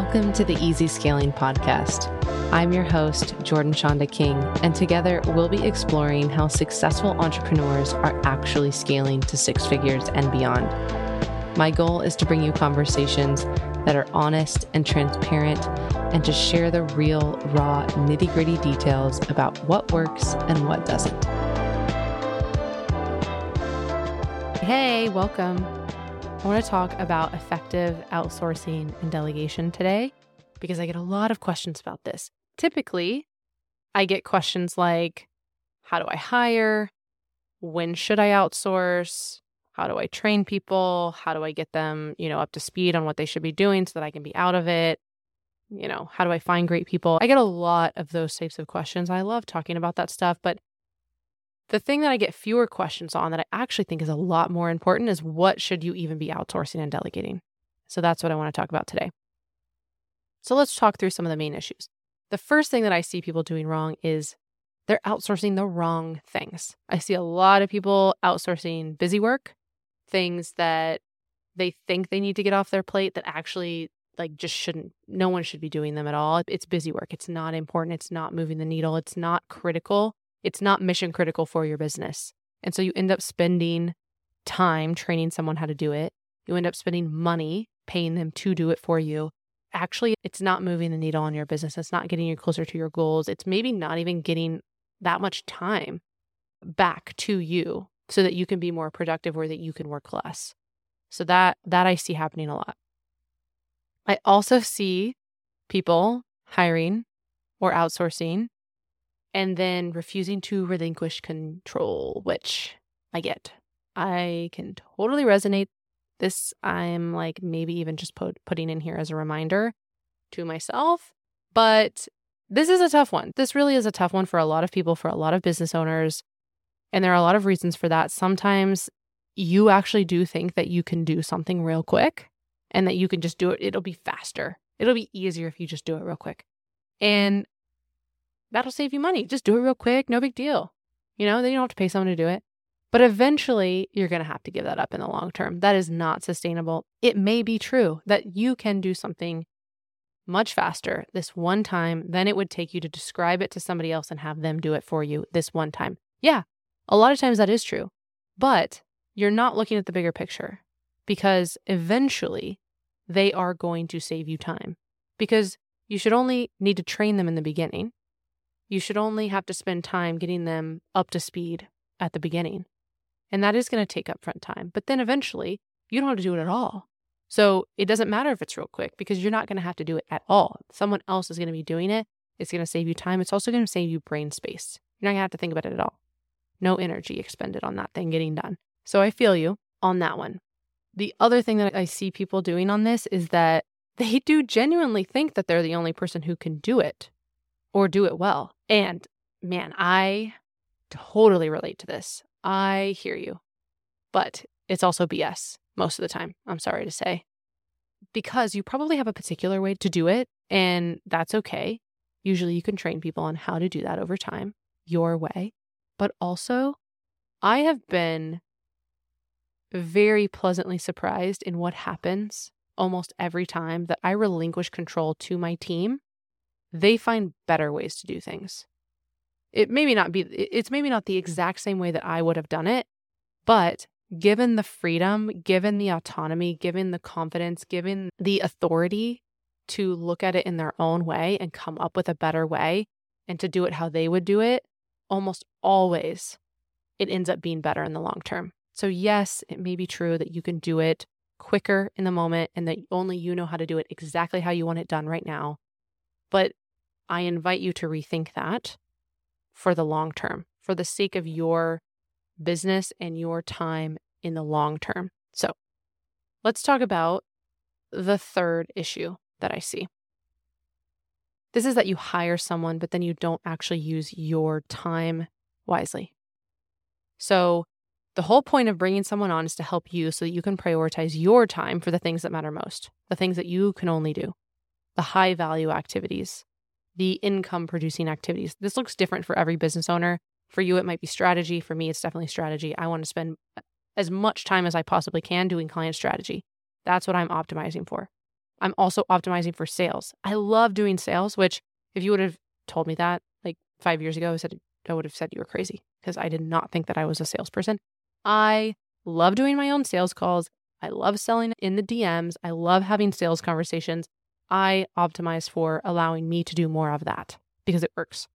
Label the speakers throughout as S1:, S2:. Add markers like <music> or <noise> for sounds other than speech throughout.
S1: Welcome to the Easy Scaling Podcast. I'm your host, Jordan Schanda King, and together we'll be exploring how successful entrepreneurs are actually scaling to six figures and beyond. My goal is to bring you conversations that are honest and transparent and to share the real, raw, nitty gritty details about what works and what doesn't. Hey, welcome. I want to talk about effective outsourcing and delegation today because I get a lot of questions about this. Typically, I get questions like How do I hire? When should I outsource? How do I train people? How do I get them, you know, up to speed on what they should be doing so that I can be out of it? You know, how do I find great people? I get a lot of those types of questions. I love talking about that stuff, but the thing that I get fewer questions on that I actually think is a lot more important is what should you even be outsourcing and delegating? So that's what I want to talk about today. So let's talk through some of the main issues. The first thing that I see people doing wrong is they're outsourcing the wrong things. I see a lot of people outsourcing busy work, things that they think they need to get off their plate that actually like just shouldn't no one should be doing them at all. It's busy work. It's not important. It's not moving the needle. It's not critical it's not mission critical for your business. And so you end up spending time training someone how to do it. You end up spending money paying them to do it for you. Actually, it's not moving the needle on your business. It's not getting you closer to your goals. It's maybe not even getting that much time back to you so that you can be more productive or that you can work less. So that that I see happening a lot. I also see people hiring or outsourcing and then refusing to relinquish control, which I get. I can totally resonate. This I'm like maybe even just put, putting in here as a reminder to myself, but this is a tough one. This really is a tough one for a lot of people, for a lot of business owners. And there are a lot of reasons for that. Sometimes you actually do think that you can do something real quick and that you can just do it. It'll be faster. It'll be easier if you just do it real quick. And that'll save you money. Just do it real quick, no big deal. You know, then you don't have to pay someone to do it. But eventually, you're going to have to give that up in the long term. That is not sustainable. It may be true that you can do something much faster this one time than it would take you to describe it to somebody else and have them do it for you this one time. Yeah, a lot of times that is true. But you're not looking at the bigger picture because eventually they are going to save you time because you should only need to train them in the beginning you should only have to spend time getting them up to speed at the beginning. And that is going to take upfront time. But then eventually, you don't have to do it at all. So it doesn't matter if it's real quick because you're not going to have to do it at all. Someone else is going to be doing it. It's going to save you time. It's also going to save you brain space. You're not going to have to think about it at all. No energy expended on that thing getting done. So I feel you on that one. The other thing that I see people doing on this is that <laughs> they do genuinely think that they're the only person who can do it or do it well. And man, I totally relate to this. I hear you. But it's also BS most of the time, I'm sorry to say. Because you probably have a particular way to do it, and that's okay. Usually you can train people on how to do that over time, your way. But also, I have been very pleasantly surprised in what happens almost every time that I relinquish control to my team they find better ways to do things. It maybe not be it's maybe not the exact same way that I would have done it, but given the freedom, given the autonomy, given the confidence, given the authority to look at it in their own way and come up with a better way and to do it how they would do it, almost always it ends up being better in the long term. So, yes, it may be true that you can do it quicker in the moment and that only you know how to do it exactly how you want it done right now. But I invite you to rethink that for the long term, for the sake of your business and your time in the long term. So let's talk about the third issue that I see. This is that you hire someone, but then you don't actually use your time wisely. So, the whole point of bringing someone on is to help you so that you can prioritize your time for the things that matter most, the things that you can only do the high value activities, the income producing activities. This looks different for every business owner. For you, it might be strategy. For me, it's definitely strategy. I want to spend uh, as much time as I possibly can doing client strategy. That's what I'm optimizing for. I'm also optimizing for sales. I love doing sales, which if you would have told me that like five years ago, I said I would have said you were crazy because I did not think that I was a salesperson. I love doing my own sales calls. I love selling in the DMs. I love having sales conversations. I optimize for allowing me to do more of that because it works.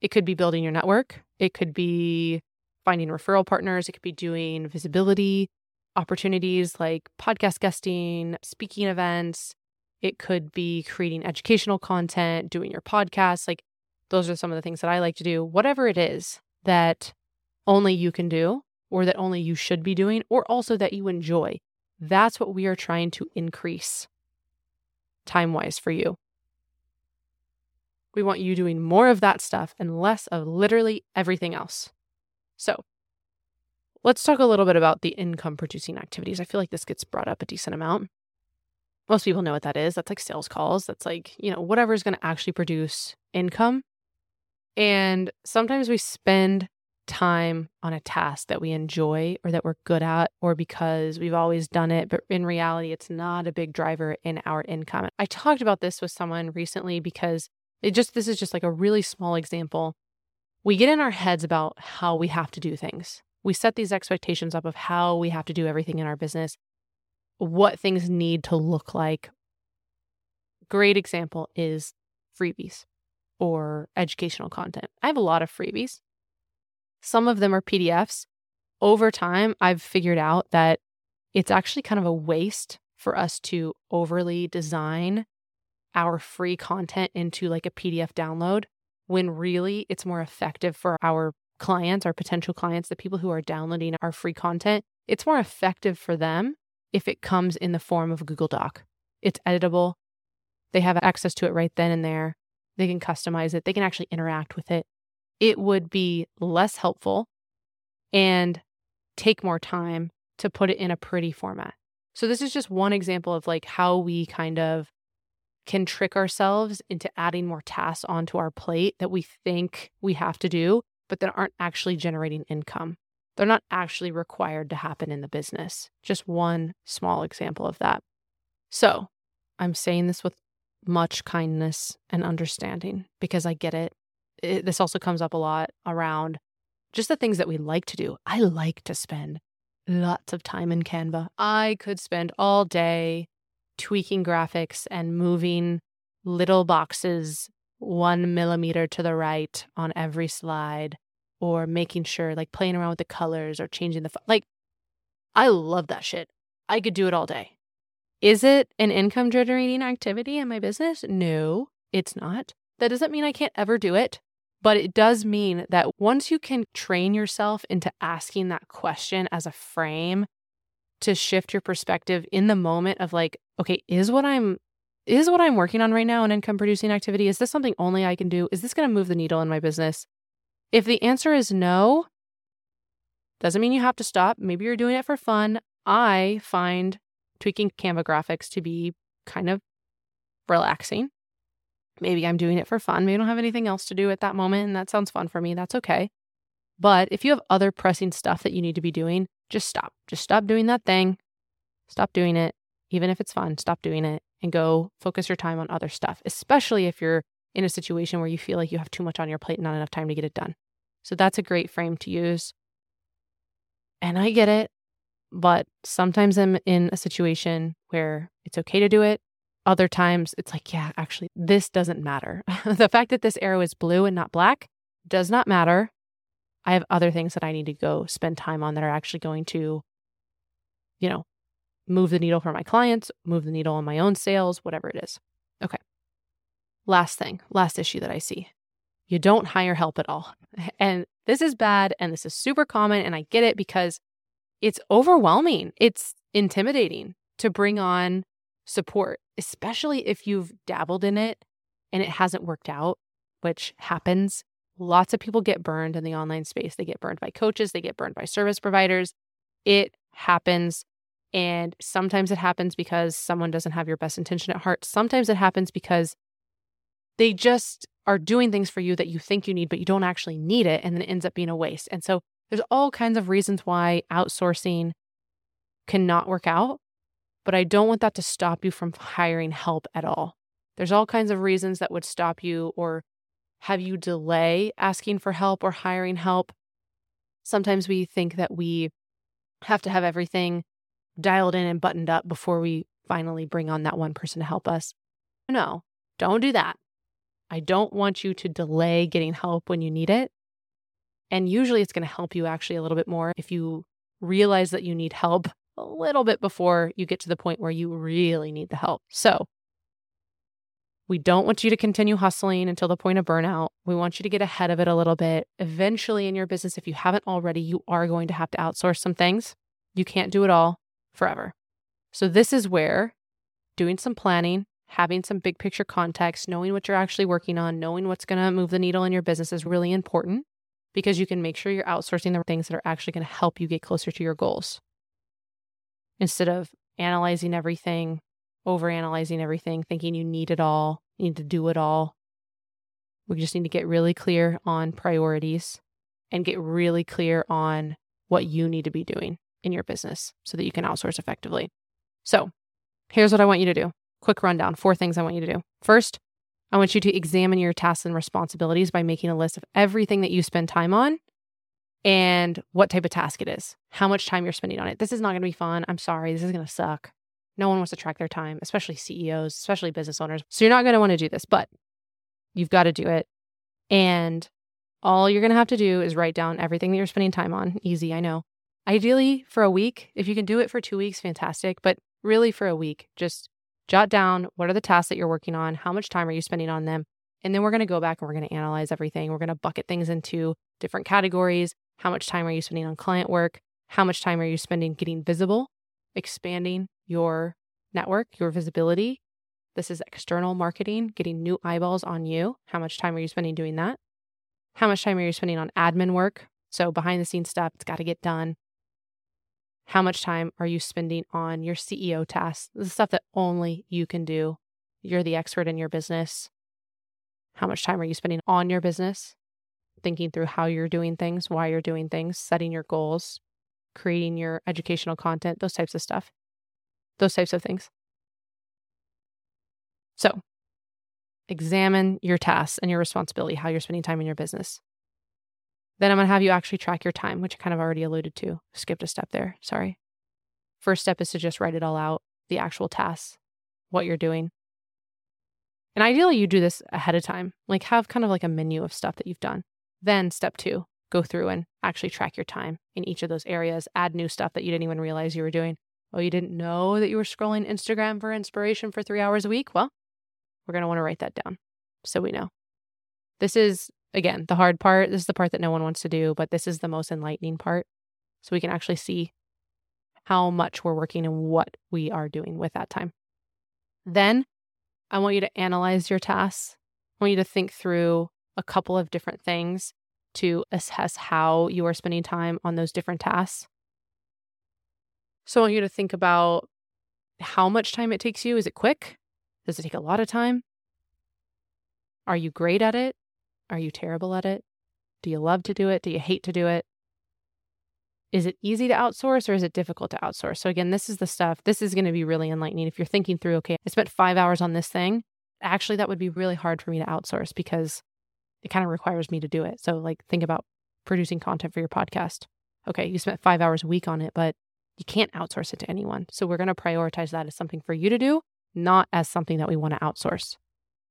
S1: It could be building your network. It could be finding referral partners. It could be doing visibility opportunities like podcast guesting, speaking events. It could be creating educational content, doing your podcast. Like those are some of the things that I like to do. Whatever it is that only you can do, or that only you should be doing, or also that you enjoy. That's what we are trying to increase time wise for you. We want you doing more of that stuff and less of literally everything else. So, let's talk a little bit about the income producing activities. I feel like this gets brought up a decent amount. Most people know what that is. That's like sales calls. That's like, you know, whatever is going to actually produce income. And sometimes we spend time on a task that we enjoy or that we're good at or because we've always done it but in reality it's not a big driver in our income. I talked about this with someone recently because it just this is just like a really small example. We get in our heads about how we have to do things. We set these expectations up of how we have to do everything in our business, what things need to look like. Great example is freebies or educational content. I have a lot of freebies. Some of them are PDFs. Over time, I've figured out that it's actually kind of a waste for us to overly design our free content into like a PDF download when really it's more effective for our clients, our potential clients, the people who are downloading our free content. It's more effective for them if it comes in the form of a Google Doc. It's editable. They have access to it right then and there. They can customize it. They can actually interact with it it would be less helpful and take more time to put it in a pretty format. So, this is just one example of like how we kind of can trick ourselves into adding more tasks onto our plate that we think we have to do, but that aren't actually generating income. They're not actually required to happen in the business. Just one small example of that. So, I'm saying this with much kindness and understanding because I get it it, this also comes up a lot around just the things that we like to do. I like to spend lots of time in Canva. I could spend all day tweaking graphics and moving little boxes one millimeter to the right on every slide or making sure like playing around with the colors or changing the like I love that shit. I could do it all day. Is it an income generating activity in my business? No, it's not. That doesn't mean I can't ever do it. But it does mean that once you can train yourself into asking that question as a frame to shift your perspective in the moment of like, okay, is what I'm is what I'm working on right now an income producing activity? Is this something only I can do? Is this going to move the needle in my business? If the answer is no, doesn't mean you have to stop. Maybe you're doing it for fun. I find tweaking Canva graphics to be kind of relaxing. Maybe I'm doing it for fun. Maybe I don't have anything else to do at that moment and that sounds fun for me. That's okay. But if you have other pressing stuff that you need to be doing, just stop. Just stop doing that thing. Stop doing it. Even if it's fun, stop doing it and go focus your time on other stuff, especially if you're in a situation where you feel like you have too much on your plate and not enough time to get it done. So that's a great frame to use. And I get it, but sometimes I'm in a situation where it's okay to do it other times it's like, yeah, actually, this doesn't matter. <laughs> the fact that this arrow is blue and not black does not matter. I have other things that I need to go spend time on that are actually going to, you know, move the needle for my clients, move the needle on my own sales, whatever it is. Okay. Last thing, last issue that I see you don't hire help at all. <laughs> And this is bad and this is super common. And I get it because it's overwhelming, it's intimidating to bring on support, especially if you've dabbled in it and it hasn't worked out, which happens. Lots of people get burned in the online space. They get burned by coaches, they get burned by service providers. It happens. And sometimes it happens because someone doesn't have your best intention at heart. Sometimes it happens because they just are doing things for you that you think you need, but you don't actually need it. And then it ends up being a waste. And so there's all kinds of reasons why outsourcing cannot work out. But I don't want that to stop you from hiring help at all. There's all kinds of reasons that would stop you or have you delay asking for help or hiring help. Sometimes we think that we have to have everything dialed in and buttoned up before we finally bring on that one person to help us. No, don't do that. I don't want you to delay getting help when you need it. And usually it's going to help you actually a little bit more if you realize that you need help a little bit before you get to the point where you really need the help. So, we don't want you to continue hustling until the point of burnout. We want you to get ahead of it a little bit. Eventually, in your business, if you haven't already, you are going to have to outsource some things. You can't do it all forever. So, this is where doing some planning, having some big picture context, knowing what you're actually working on, knowing what's going to move the needle in your business is really important because you can make sure you're outsourcing the things that are actually going to help you get closer to your goals instead of analyzing everything, over analyzing everything, thinking you need it all, you need to do it all. We just need to get really clear on priorities and get really clear on what you need to be doing in your business so that you can outsource effectively. So, here's what I want you to do quick rundown four things I want you to do. First, I want you to examine your tasks and responsibilities by making a list of everything that you spend time on and what type of task it is, how much time you're spending on it. This is not going to be fun. I'm sorry. This is going to suck. No one wants to track their time, especially CEOs, especially business owners. So you're not going to want to do this, but you've got to do it. And all you're going to have to do is write down everything that you're spending time on. Easy, I know. Ideally, for a week. If you can do it for two weeks, fantastic. But really, for a week, just jot down what are the tasks that you're working on, how much time are you spending on them. And then we're going to go back and we're going to analyze everything. We're going to bucket things into different categories. How much time are you spending on client work? How much time are you spending getting visible, expanding your network, your visibility? This is external marketing, getting new eyeballs on you. How much time are you spending doing that? How much time are you spending on admin work? So, behind the scenes stuff, it's got to get done. How much time are you spending on your CEO tasks? The stuff that only you can do. You're the expert in your business. How much time are you spending on your business? Thinking through how you're doing things, why you're doing things, setting your goals, creating your educational content, those types of stuff, those types of things. So, examine your tasks and your responsibility, how you're spending time in your business. Then I'm going to have you actually track your time, which I kind of already alluded to. Skipped a step there. Sorry. First step is to just write it all out the actual tasks, what you're doing. And ideally, you do this ahead of time, like have kind of like a menu of stuff that you've done. Then, step two, go through and actually track your time in each of those areas, add new stuff that you didn't even realize you were doing. Oh, you didn't know that you were scrolling Instagram for inspiration for three hours a week? Well, we're going to want to write that down so we know. This is, again, the hard part. This is the part that no one wants to do, but this is the most enlightening part. So we can actually see how much we're working and what we are doing with that time. Then I want you to analyze your tasks. I want you to think through a couple of different things to assess how you are spending time on those different tasks. So I want you to think about how much time it takes you. Is it quick? Does it take a lot of time? Are you great at it? Are you terrible at it? Do you love to do it? Do you hate to do it? Is it easy to outsource or is it difficult to outsource? So, again, this is the stuff. This is going to be really enlightening. If you're thinking through, okay, I spent five hours on this thing, actually, that would be really hard for me to outsource because it kind of requires me to do it. So, like, think about producing content for your podcast. Okay, you spent five hours a week on it, but you can't outsource it to anyone. So, we're going to prioritize that as something for you to do, not as something that we want to outsource.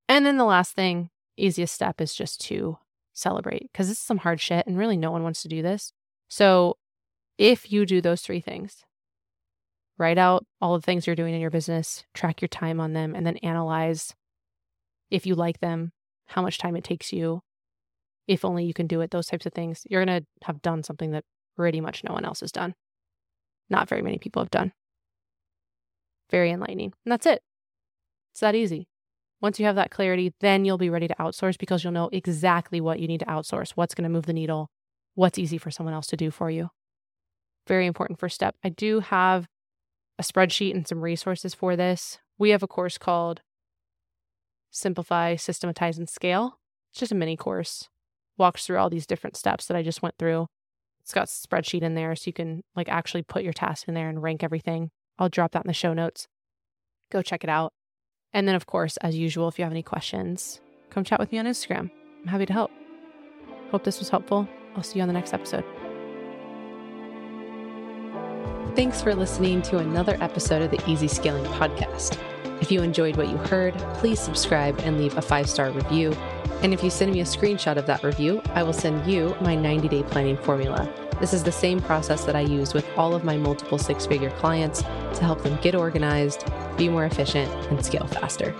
S1: And then the last thing, easiest step is just to celebrate because this is some hard shit and really no one wants to do this. So, if you do those three things, write out all the things you're doing in your business, track your time on them, and then analyze if you like them, how much time it takes you, if only you can do it, those types of things, you're going to have done something that pretty much no one else has done. Not very many people have done. Very enlightening. And that's it. It's that easy. Once you have that clarity, then you'll be ready to outsource because you'll know exactly what you need to outsource, what's going to move the needle, what's easy for someone else to do for you. Very important first step. I do have a spreadsheet and some resources for this. We have a course called simplify, systematize, and scale. It's just a mini course. Walks through all these different steps that I just went through. It's got a spreadsheet in there so you can like actually put your task in there and rank everything. I'll drop that in the show notes. Go check it out. And then, of course, as usual, if you have any questions, come chat with me on Instagram. I'm happy to help. Hope this was helpful. I'll see you on the next episode. Thanks for listening to another episode of the Easy Scaling Podcast. If you enjoyed what you heard, please subscribe and leave a five star review. And if you send me a screenshot of that review, I will send you my 90 day planning formula. This is the same process that I use with all of my multiple six figure clients to help them get organized, be more efficient, and scale faster.